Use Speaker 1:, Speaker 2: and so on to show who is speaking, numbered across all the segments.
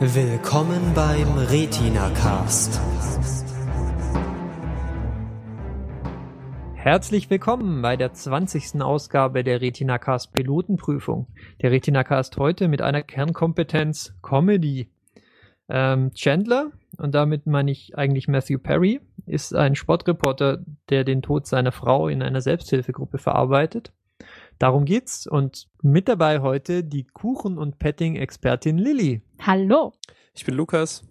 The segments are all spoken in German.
Speaker 1: Willkommen beim Retina Cast.
Speaker 2: Herzlich willkommen bei der 20. Ausgabe der Retina Cast Pilotenprüfung. Der Retina Cast heute mit einer Kernkompetenz Comedy. Ähm, Chandler, und damit meine ich eigentlich Matthew Perry, ist ein Sportreporter, der den Tod seiner Frau in einer Selbsthilfegruppe verarbeitet. Darum geht's. Und mit dabei heute die Kuchen- und Petting-Expertin Lilly.
Speaker 3: Hallo.
Speaker 4: Ich bin Lukas.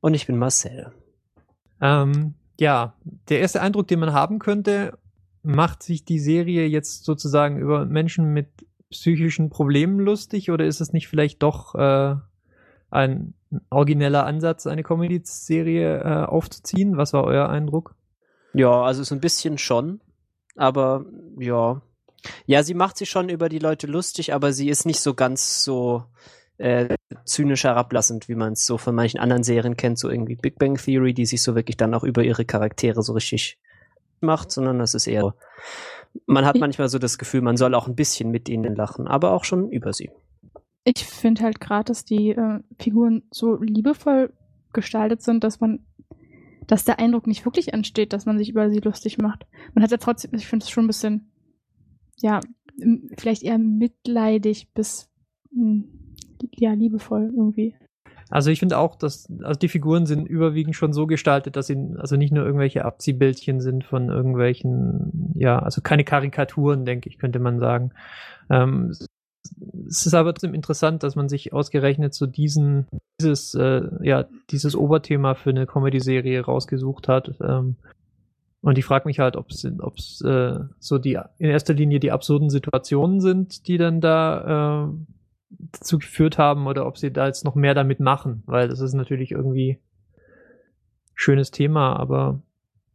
Speaker 5: Und ich bin Marcel.
Speaker 2: Ähm, ja, der erste Eindruck, den man haben könnte, macht sich die Serie jetzt sozusagen über Menschen mit psychischen Problemen lustig oder ist es nicht vielleicht doch äh, ein origineller Ansatz, eine Comedy-Serie äh, aufzuziehen? Was war euer Eindruck?
Speaker 5: Ja, also so ein bisschen schon. Aber ja, ja, sie macht sich schon über die Leute lustig, aber sie ist nicht so ganz so äh, zynisch herablassend, wie man es so von manchen anderen Serien kennt, so irgendwie Big Bang Theory, die sich so wirklich dann auch über ihre Charaktere so richtig macht, sondern das ist eher, man hat manchmal so das Gefühl, man soll auch ein bisschen mit ihnen lachen, aber auch schon über sie.
Speaker 3: Ich finde halt gerade, dass die äh, Figuren so liebevoll gestaltet sind, dass man, dass der Eindruck nicht wirklich entsteht, dass man sich über sie lustig macht. Man hat ja trotzdem, ich finde es schon ein bisschen ja, vielleicht eher mitleidig bis ja, liebevoll irgendwie.
Speaker 2: Also ich finde auch, dass also die Figuren sind überwiegend schon so gestaltet, dass sie also nicht nur irgendwelche Abziehbildchen sind von irgendwelchen, ja, also keine Karikaturen, denke ich, könnte man sagen. Ähm, es ist aber trotzdem interessant, dass man sich ausgerechnet so diesen, dieses, äh, ja, dieses Oberthema für eine Comedy-Serie rausgesucht hat. Ähm, und ich frage mich halt, ob es äh, so die in erster Linie die absurden Situationen sind, die dann da äh, dazu geführt haben, oder ob sie da jetzt noch mehr damit machen, weil das ist natürlich irgendwie schönes Thema, aber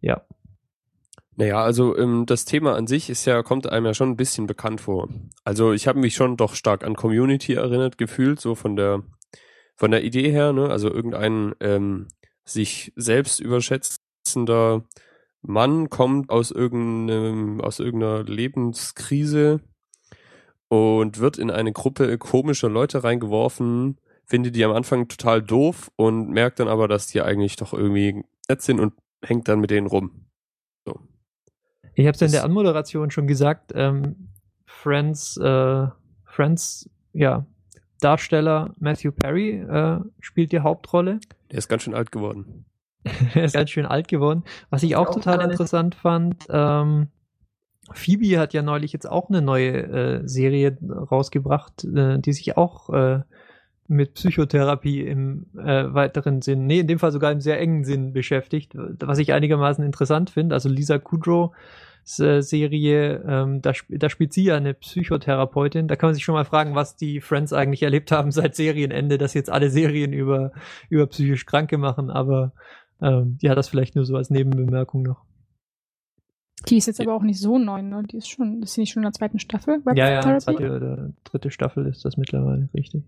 Speaker 2: ja.
Speaker 4: Naja, also ähm, das Thema an sich ist ja, kommt einem ja schon ein bisschen bekannt vor. Also ich habe mich schon doch stark an Community erinnert, gefühlt, so von der von der Idee her, ne? Also irgendein ähm, sich selbst überschätzender Mann kommt aus irgendeinem, aus irgendeiner Lebenskrise und wird in eine Gruppe komischer Leute reingeworfen, findet die am Anfang total doof und merkt dann aber, dass die eigentlich doch irgendwie nett sind und hängt dann mit denen rum. So.
Speaker 2: Ich habe es in der Anmoderation schon gesagt, ähm, Friends, äh, Friends, ja, Darsteller Matthew Perry äh, spielt die Hauptrolle.
Speaker 4: Der ist ganz schön alt geworden.
Speaker 2: Er ist ganz schön alt geworden. Was ich auch, auch total interessant fand, ähm, Phoebe hat ja neulich jetzt auch eine neue äh, Serie rausgebracht, äh, die sich auch äh, mit Psychotherapie im äh, weiteren Sinn, nee, in dem Fall sogar im sehr engen Sinn beschäftigt, was ich einigermaßen interessant finde. Also Lisa Kudrow äh, Serie, ähm, da, sp da spielt sie ja eine Psychotherapeutin. Da kann man sich schon mal fragen, was die Friends eigentlich erlebt haben seit Serienende, dass jetzt alle Serien über, über psychisch Kranke machen, aber ähm, ja, das vielleicht nur so als Nebenbemerkung noch.
Speaker 3: Die ist jetzt aber auch nicht so neu, ne? Die ist schon, ist sie nicht schon in der zweiten Staffel?
Speaker 2: Web ja, ja, zweite oder dritte Staffel ist das mittlerweile, richtig.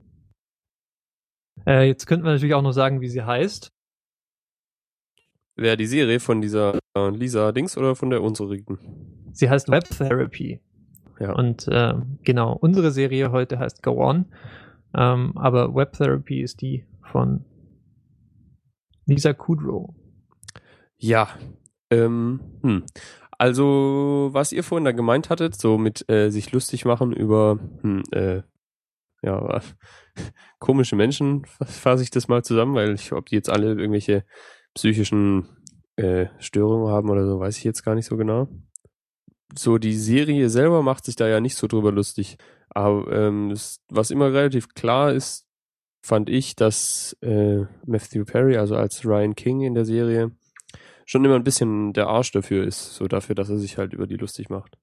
Speaker 2: Äh, jetzt könnten wir natürlich auch noch sagen, wie sie heißt.
Speaker 4: Wer die Serie von dieser äh, Lisa Dings oder von der unserigen?
Speaker 2: Sie heißt Web Therapy. Ja. Und äh, genau, unsere Serie heute heißt Go On. Ähm, aber Web Therapy ist die von Lisa Kudrow.
Speaker 4: Ja. Ähm, hm. Also, was ihr vorhin da gemeint hattet, so mit äh, sich lustig machen über hm, äh, ja, komische Menschen, fasse ich das mal zusammen, weil ich, ob die jetzt alle irgendwelche psychischen äh, Störungen haben oder so, weiß ich jetzt gar nicht so genau. So, die Serie selber macht sich da ja nicht so drüber lustig. Aber ähm, was immer relativ klar ist, fand ich, dass äh, Matthew Perry, also als Ryan King in der Serie, schon immer ein bisschen der Arsch dafür ist, so dafür, dass er sich halt über die lustig macht.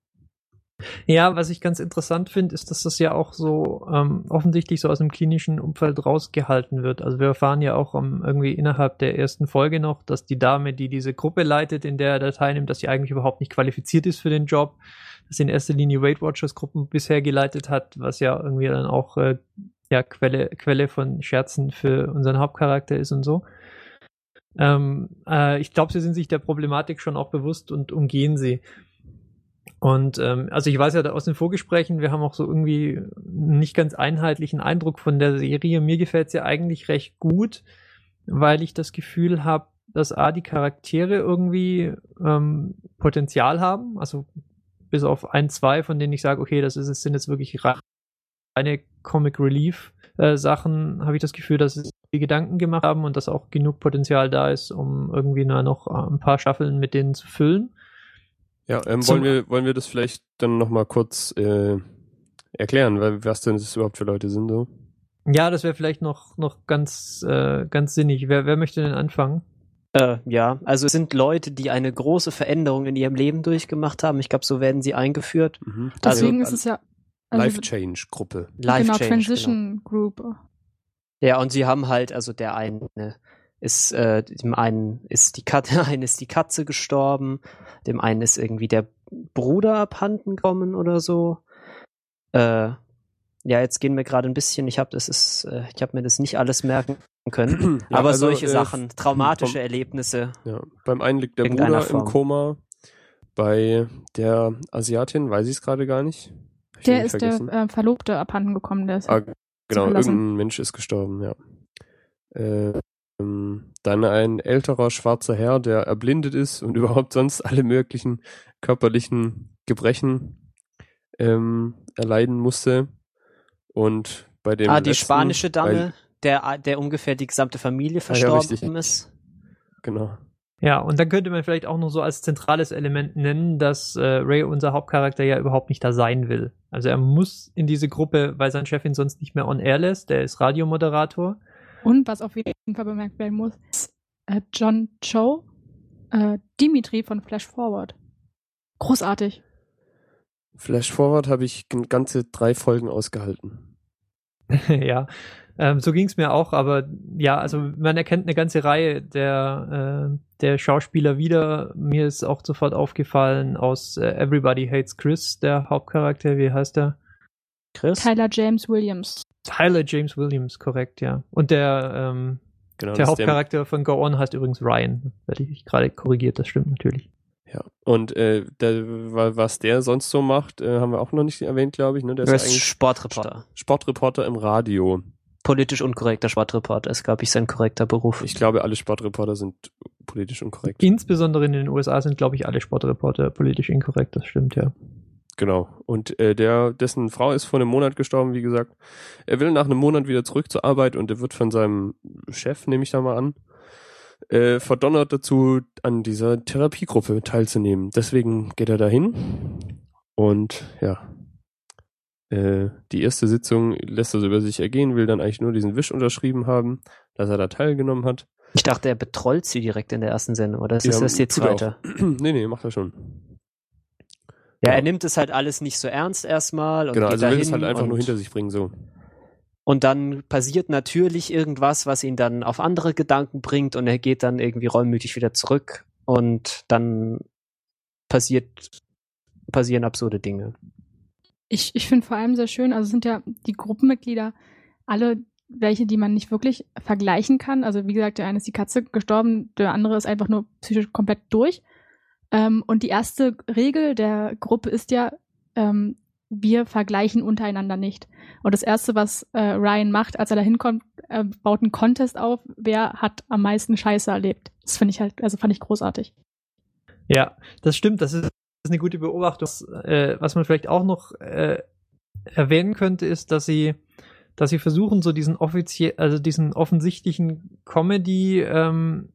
Speaker 2: Ja, was ich ganz interessant finde, ist, dass das ja auch so ähm, offensichtlich so aus dem klinischen Umfeld rausgehalten wird. Also wir erfahren ja auch um, irgendwie innerhalb der ersten Folge noch, dass die Dame, die diese Gruppe leitet, in der er teilnimmt, dass sie eigentlich überhaupt nicht qualifiziert ist für den Job, dass sie in erster Linie Weight Watchers Gruppen bisher geleitet hat, was ja irgendwie dann auch äh, ja Quelle, Quelle von Scherzen für unseren Hauptcharakter ist und so. Ähm, äh, ich glaube, sie sind sich der Problematik schon auch bewusst und umgehen sie. Und ähm, also ich weiß ja aus den Vorgesprächen, wir haben auch so irgendwie nicht ganz einheitlichen Eindruck von der Serie. Mir gefällt sie ja eigentlich recht gut, weil ich das Gefühl habe, dass A, die Charaktere irgendwie ähm, Potenzial haben. Also bis auf ein, zwei, von denen ich sage, okay, das ist, sind jetzt wirklich reine Comic Relief äh, Sachen, habe ich das Gefühl, dass sie Gedanken gemacht haben und dass auch genug Potenzial da ist, um irgendwie noch ein paar Staffeln mit denen zu füllen.
Speaker 4: Ja, ähm, wollen, wir, wollen wir das vielleicht dann nochmal kurz äh, erklären, weil, was denn das überhaupt für Leute sind so?
Speaker 2: Ja, das wäre vielleicht noch, noch ganz, äh, ganz sinnig. Wer, wer möchte denn anfangen?
Speaker 5: Äh, ja, also es sind Leute, die eine große Veränderung in ihrem Leben durchgemacht haben. Ich glaube, so werden sie eingeführt.
Speaker 3: Mhm. Deswegen also, ist es ja
Speaker 4: also, Life Change Gruppe.
Speaker 3: Life genau, Change, Transition genau. Group.
Speaker 5: Ja, und sie haben halt, also der eine ist, äh, dem einen ist die Katze, eine ist die Katze gestorben, dem einen ist irgendwie der Bruder abhanden gekommen oder so. Äh, ja, jetzt gehen wir gerade ein bisschen, ich habe das ist, äh, ich habe mir das nicht alles merken können, ja, aber also, solche äh, Sachen, traumatische vom, Erlebnisse.
Speaker 4: Ja, beim einen liegt der Bruder Form. im Koma, bei der Asiatin weiß ich es gerade gar nicht.
Speaker 3: Der ist vergessen. der äh, Verlobte abhanden gekommen, der ist
Speaker 4: ah, genau, irgendein Mensch ist gestorben, ja. Äh, dann ein älterer schwarzer Herr, der erblindet ist und überhaupt sonst alle möglichen körperlichen Gebrechen ähm, erleiden musste. Und bei dem.
Speaker 5: Ah, die letzten, spanische Dame, der, der ungefähr die gesamte Familie verstorben ja, ist.
Speaker 4: Genau.
Speaker 2: Ja, und dann könnte man vielleicht auch noch so als zentrales Element nennen, dass äh, Ray, unser Hauptcharakter, ja überhaupt nicht da sein will. Also er muss in diese Gruppe, weil sein Chef ihn sonst nicht mehr on air lässt. Der ist Radiomoderator.
Speaker 3: Und was auf jeden Fall bemerkt werden muss, ist äh, John Cho, äh, Dimitri von Flash Forward. Großartig.
Speaker 4: Flash Forward habe ich ganze drei Folgen ausgehalten.
Speaker 2: ja, ähm, so ging es mir auch, aber ja, also man erkennt eine ganze Reihe der, äh, der Schauspieler wieder. Mir ist auch sofort aufgefallen aus äh, Everybody Hates Chris, der Hauptcharakter, wie heißt der?
Speaker 3: Chris? Tyler James Williams.
Speaker 2: Tyler James Williams, korrekt, ja. Und der, ähm, genau, der Hauptcharakter der... von Go On heißt übrigens Ryan. Werde ich gerade korrigiert, das stimmt natürlich.
Speaker 4: Ja, und äh, der, was der sonst so macht, äh, haben wir auch noch nicht erwähnt, glaube ich. Ne?
Speaker 5: Der ist, ist Sportreporter.
Speaker 4: Sportreporter im Radio
Speaker 5: politisch unkorrekter Sportreporter ist, glaube ich, sein korrekter Beruf.
Speaker 4: Ich glaube, alle Sportreporter sind politisch unkorrekt.
Speaker 2: Insbesondere in den USA sind, glaube ich, alle Sportreporter politisch inkorrekt, das stimmt, ja.
Speaker 4: Genau. Und äh, der, dessen Frau ist vor einem Monat gestorben, wie gesagt. Er will nach einem Monat wieder zurück zur Arbeit und er wird von seinem Chef, nehme ich da mal an, äh, verdonnert dazu, an dieser Therapiegruppe teilzunehmen. Deswegen geht er dahin und ja, äh, die erste Sitzung lässt er so über sich ergehen, will dann eigentlich nur diesen Wisch unterschrieben haben, dass er da teilgenommen hat.
Speaker 5: Ich dachte, er betrollt sie direkt in der ersten Sendung, oder ist ja, das jetzt zweite?
Speaker 4: nee, nee, macht er schon.
Speaker 5: Ja, ja, er nimmt es halt alles nicht so ernst erstmal. Und
Speaker 4: genau, also will es halt einfach nur hinter sich bringen, so.
Speaker 5: Und dann passiert natürlich irgendwas, was ihn dann auf andere Gedanken bringt und er geht dann irgendwie reumütig wieder zurück und dann passiert, passieren absurde Dinge.
Speaker 3: Ich, ich finde vor allem sehr schön, also sind ja die Gruppenmitglieder alle welche, die man nicht wirklich vergleichen kann. Also wie gesagt, der eine ist die Katze gestorben, der andere ist einfach nur psychisch komplett durch. Ähm, und die erste Regel der Gruppe ist ja, ähm, wir vergleichen untereinander nicht. Und das erste, was äh, Ryan macht, als er da hinkommt, äh, baut einen Contest auf, wer hat am meisten Scheiße erlebt. Das finde ich halt, also fand ich großartig.
Speaker 2: Ja, das stimmt. Das ist ist eine gute Beobachtung. Äh, was man vielleicht auch noch äh, erwähnen könnte, ist, dass sie, dass sie versuchen, so diesen offiziell, also diesen offensichtlichen Comedy ähm,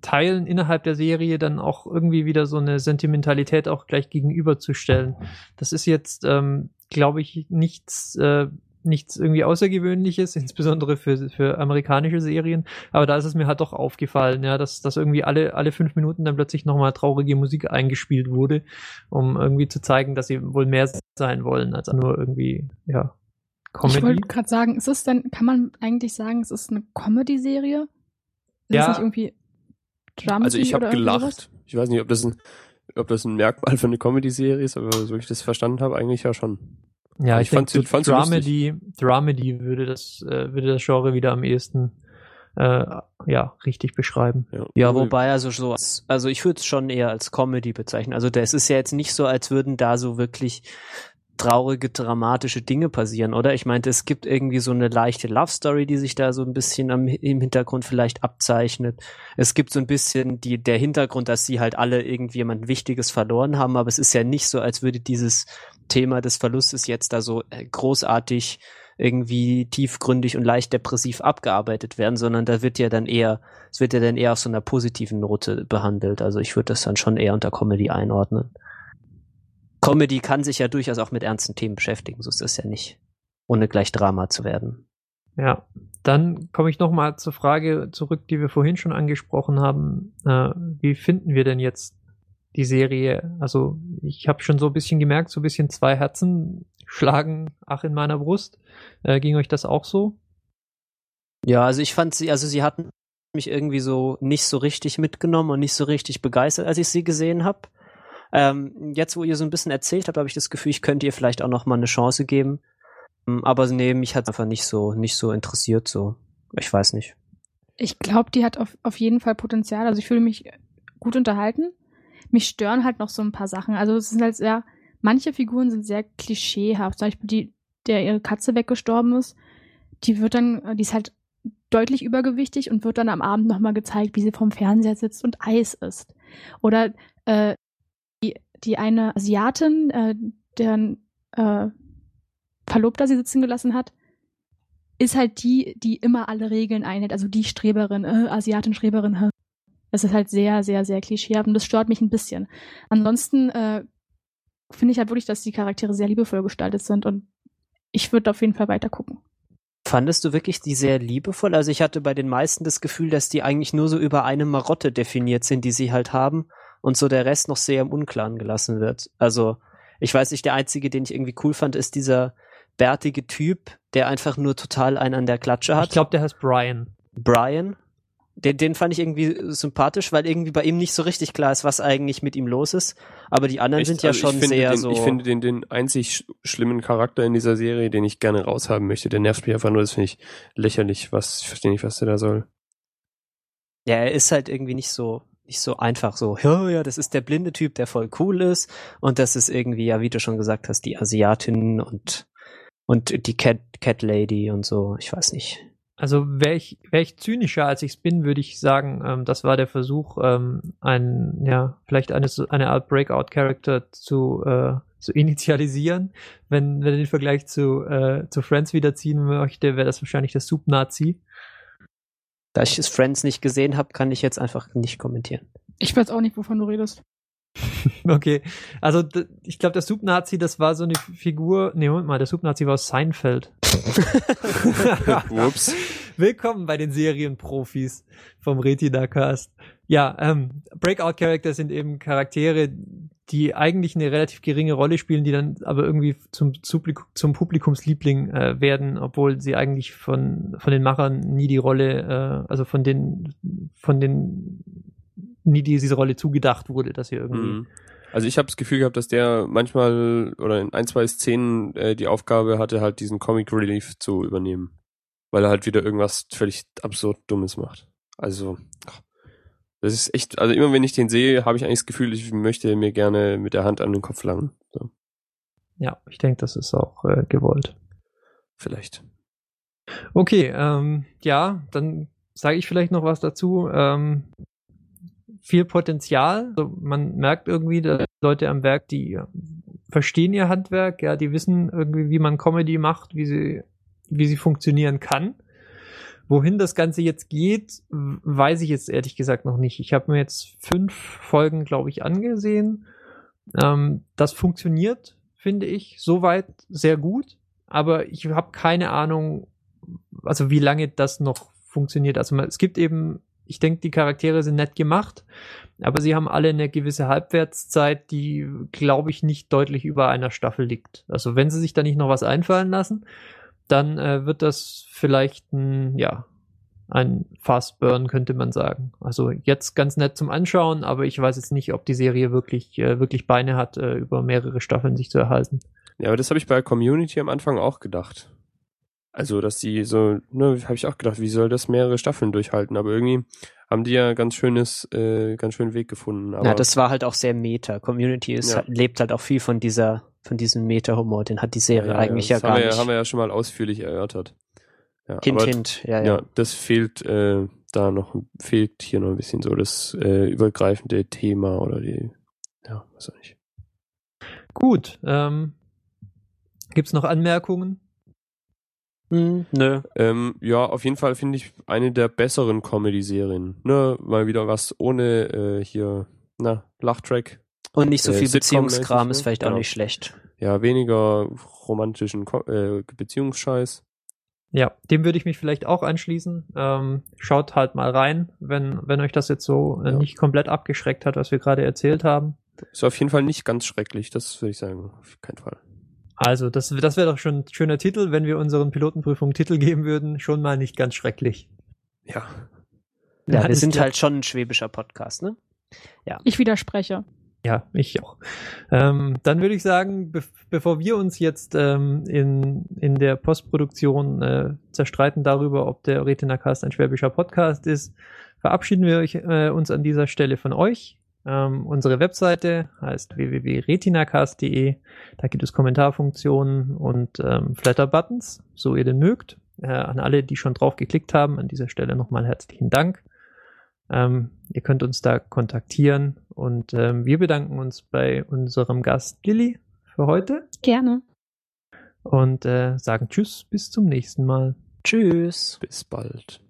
Speaker 2: Teilen innerhalb der Serie dann auch irgendwie wieder so eine Sentimentalität auch gleich gegenüberzustellen. Das ist jetzt, ähm, glaube ich, nichts äh, nichts irgendwie Außergewöhnliches, insbesondere für, für amerikanische Serien. Aber da ist es mir halt doch aufgefallen, ja, dass, dass irgendwie alle, alle fünf Minuten dann plötzlich nochmal traurige Musik eingespielt wurde, um irgendwie zu zeigen, dass sie wohl mehr sein wollen, als nur irgendwie, ja,
Speaker 3: Comedy. Ich wollte gerade sagen, ist es denn, kann man eigentlich sagen, es ist eine Comedy-Serie?
Speaker 2: Ist ja.
Speaker 3: es nicht irgendwie Drama?
Speaker 4: Also ich habe gelacht. Ich weiß nicht, ob das ein, ob das ein Merkmal für eine Comedy-Serie ist, aber so wie ich das verstanden habe, eigentlich ja schon.
Speaker 2: Ja, ich, ich fand so Dramedy, Dramedy würde das, äh, würde das Genre wieder am ehesten äh, ja richtig beschreiben.
Speaker 5: Ja, wobei also so, als- also ich würde es schon eher als Comedy bezeichnen. Also das ist ja jetzt nicht so, als würden da so wirklich traurige, dramatische Dinge passieren, oder? Ich meinte, es gibt irgendwie so eine leichte Love Story, die sich da so ein bisschen am, im Hintergrund vielleicht abzeichnet. Es gibt so ein bisschen die, der Hintergrund, dass sie halt alle irgendwie jemand Wichtiges verloren haben, aber es ist ja nicht so, als würde dieses Thema des Verlustes jetzt da so äh, großartig irgendwie tiefgründig und leicht depressiv abgearbeitet werden, sondern da wird ja dann eher, es wird ja dann eher auf so einer positiven Note behandelt. Also ich würde das dann schon eher unter Comedy einordnen. Comedy kann sich ja durchaus auch mit ernsten Themen beschäftigen, so ist das ja nicht, ohne gleich Drama zu werden.
Speaker 2: Ja, dann komme ich nochmal zur Frage zurück, die wir vorhin schon angesprochen haben. Äh, wie finden wir denn jetzt die Serie? Also ich habe schon so ein bisschen gemerkt, so ein bisschen zwei Herzen schlagen ach in meiner Brust. Äh, ging euch das auch so?
Speaker 5: Ja, also ich fand sie, also sie hatten mich irgendwie so nicht so richtig mitgenommen und nicht so richtig begeistert, als ich sie gesehen habe. Ähm, jetzt, wo ihr so ein bisschen erzählt habt, habe ich das Gefühl, ich könnte ihr vielleicht auch noch mal eine Chance geben. Ähm, Aber nee, mich hat einfach nicht so, nicht so interessiert, so. Ich weiß nicht.
Speaker 3: Ich glaube, die hat auf, auf jeden Fall Potenzial. Also ich fühle mich gut unterhalten. Mich stören halt noch so ein paar Sachen. Also es sind halt sehr, manche Figuren sind sehr klischeehaft. Zum Beispiel die, der ihre Katze weggestorben ist, die wird dann, die ist halt deutlich übergewichtig und wird dann am Abend nochmal gezeigt, wie sie vorm Fernseher sitzt und Eis isst. Oder äh, die, die eine Asiatin, äh, deren äh, Verlobter sie sitzen gelassen hat, ist halt die, die immer alle Regeln einhält. Also die Streberin, äh, Asiatin-Streberin. Das ist halt sehr, sehr, sehr klischeehaft und das stört mich ein bisschen. Ansonsten äh, finde ich halt wirklich, dass die Charaktere sehr liebevoll gestaltet sind und ich würde auf jeden Fall weiter gucken.
Speaker 5: Fandest du wirklich die sehr liebevoll? Also ich hatte bei den meisten das Gefühl, dass die eigentlich nur so über eine Marotte definiert sind, die sie halt haben und so der Rest noch sehr im Unklaren gelassen wird. Also ich weiß nicht, der einzige, den ich irgendwie cool fand, ist dieser bärtige Typ, der einfach nur total einen an der Klatsche hat.
Speaker 2: Ich glaube, der heißt Brian.
Speaker 5: Brian. Den, den fand ich irgendwie sympathisch, weil irgendwie bei ihm nicht so richtig klar ist, was eigentlich mit ihm los ist. Aber die anderen
Speaker 4: Echt?
Speaker 5: sind ja
Speaker 4: Also
Speaker 5: schon sehr
Speaker 4: den,
Speaker 5: so.
Speaker 4: Ich finde den, den einzig sch schlimmen Charakter in dieser Serie, den ich gerne raushaben möchte, der nervt mich einfach nur, das finde ich lächerlich, was, ich verstehe nicht, was der da soll.
Speaker 5: Ja, er ist halt irgendwie nicht so nicht so einfach so, ja, ja, das ist der blinde Typ, der voll cool ist und das ist irgendwie, ja, wie du schon gesagt hast, die Asiatin und und die Cat Cat Lady und so, ich weiß nicht.
Speaker 2: Also wäre ich, wär ich zynischer, als ich es bin, würde ich sagen, ähm, das war der Versuch, ähm, ein, ja, vielleicht eine, eine Art Breakout-Character zu, äh, zu initialisieren. Wenn, wenn er den Vergleich zu, äh, zu Friends wiederziehen möchte, wäre das wahrscheinlich der Soup-Nazi.
Speaker 5: Da ich es Friends nicht gesehen habe, kann ich jetzt einfach nicht kommentieren.
Speaker 3: Ich weiß auch nicht, wovon du redest.
Speaker 2: Okay, also ich glaube, der Soup-Nazi, das war so eine Figur, nee, Moment mal, der Soup-Nazi war aus Seinfeld.
Speaker 4: Ups.
Speaker 2: Willkommen bei den Serienprofis vom Retina-Cast. Ja, ähm, Breakout-Charakter sind eben Charaktere, die eigentlich eine relativ geringe Rolle spielen, die dann aber irgendwie zum, zum Publikumsliebling äh, werden, obwohl sie eigentlich von, von den Machern nie die Rolle, äh, also von den, von den, nie diese Rolle zugedacht wurde, dass sie irgendwie
Speaker 4: Mhm. Also ich habe das Gefühl gehabt, dass der manchmal oder in ein, zwei Szenen äh, die Aufgabe hatte, halt diesen Comic Relief zu übernehmen. Weil er halt wieder irgendwas völlig absurd Dummes macht. Also, das ist echt, also immer wenn ich den sehe, habe ich eigentlich das Gefühl, ich möchte mir gerne mit der Hand an den Kopf langen. So,
Speaker 2: Ja, ich denke, das ist auch äh, gewollt.
Speaker 4: vielleicht.
Speaker 2: Okay, ähm, ja, dann sage ich vielleicht noch was dazu. Ähm, viel Potenzial. Also man merkt irgendwie, dass Leute am Werk, die verstehen ihr Handwerk, ja, die wissen irgendwie, wie man Comedy macht, wie sie, wie sie funktionieren kann. Wohin das Ganze jetzt geht, weiß ich jetzt ehrlich gesagt noch nicht. Ich habe mir jetzt fünf Folgen, glaube ich, angesehen. Ähm, das funktioniert, finde ich, soweit sehr gut. Aber ich habe keine Ahnung, also wie lange das noch funktioniert. Also es gibt eben, ich denke, die Charaktere sind nett gemacht, aber sie haben alle eine gewisse Halbwertszeit, die, glaube ich, nicht deutlich über einer Staffel liegt. Also wenn sie sich da nicht noch was einfallen lassen, dann äh, wird das vielleicht ein, ja, ein Fast Burn, könnte man sagen. Also jetzt ganz nett zum Anschauen, aber ich weiß jetzt nicht, ob die Serie wirklich, äh, wirklich Beine hat, äh, über mehrere Staffeln sich zu erhalten.
Speaker 4: Ja, aber das habe ich bei Community am Anfang auch gedacht. Also, dass die so, ne, habe ich auch gedacht, wie soll das mehrere Staffeln durchhalten? Aber irgendwie haben die ja ganz schönes, äh, ganz schönen Weg gefunden. Aber
Speaker 5: ja, das war halt auch sehr Meta. Community ist,
Speaker 4: Ja.
Speaker 5: halt, lebt halt auch viel von dieser, von diesem Meta-Humor. Den hat die Serie
Speaker 4: ja,
Speaker 5: eigentlich ja,
Speaker 4: das
Speaker 5: gar
Speaker 4: haben wir,
Speaker 5: nicht.
Speaker 4: haben wir ja schon mal ausführlich erörtert. Ja,
Speaker 5: hint,
Speaker 4: aber,
Speaker 5: hint. Ja,
Speaker 4: ja.
Speaker 5: ja.
Speaker 4: das fehlt äh, da noch, fehlt hier noch ein bisschen so das äh, übergreifende Thema oder die, ja, weiß auch nicht.
Speaker 2: Gut. Ähm, Gibt es noch Anmerkungen?
Speaker 5: Hm, nö.
Speaker 4: Ähm, ja, auf jeden Fall finde ich eine der besseren Comedy-Serien. Ne, mal wieder was ohne äh, hier, na, Lachtrack.
Speaker 5: Und nicht so
Speaker 4: Äh,
Speaker 5: viel Beziehungskram
Speaker 4: ne?
Speaker 5: ist vielleicht auch
Speaker 4: Genau.
Speaker 5: nicht schlecht.
Speaker 4: Ja, weniger romantischen Ko äh, Beziehungsscheiß.
Speaker 2: Ja, dem würde ich mich vielleicht auch anschließen. Ähm, schaut halt mal rein, wenn, wenn euch das jetzt so äh,
Speaker 4: Ja.
Speaker 2: nicht komplett abgeschreckt hat, was wir gerade erzählt haben.
Speaker 4: Ist auf jeden Fall nicht ganz schrecklich, das würde ich sagen. Auf keinen Fall.
Speaker 2: Also, das, das wäre doch schon ein schöner Titel, wenn wir unseren Pilotenprüfungen Titel geben würden. Schon mal nicht ganz schrecklich.
Speaker 4: Ja.
Speaker 5: Ja, wir
Speaker 2: Alles
Speaker 5: sind halt schon ein schwäbischer Podcast, ne?
Speaker 3: Ich widerspreche.
Speaker 2: Ja, ich auch. Ähm, dann würde ich sagen, be bevor wir uns jetzt ähm, in, in der Postproduktion äh, zerstreiten darüber, ob der Retina-Cast ein schwäbischer Podcast ist, verabschieden wir euch, äh, uns an dieser Stelle von euch. Ähm, unsere Webseite heißt www.retinacast.de. Da gibt es Kommentarfunktionen und ähm, Flatter-Buttons, so ihr denn mögt. Äh, an alle, die schon drauf geklickt haben, an dieser Stelle nochmal herzlichen Dank. Ähm, ihr könnt uns da kontaktieren und ähm, wir bedanken uns bei unserem Gast Lilly für heute
Speaker 3: Gerne.
Speaker 2: und äh, sagen Tschüss, bis zum nächsten Mal.
Speaker 5: Tschüss.
Speaker 4: Bis bald.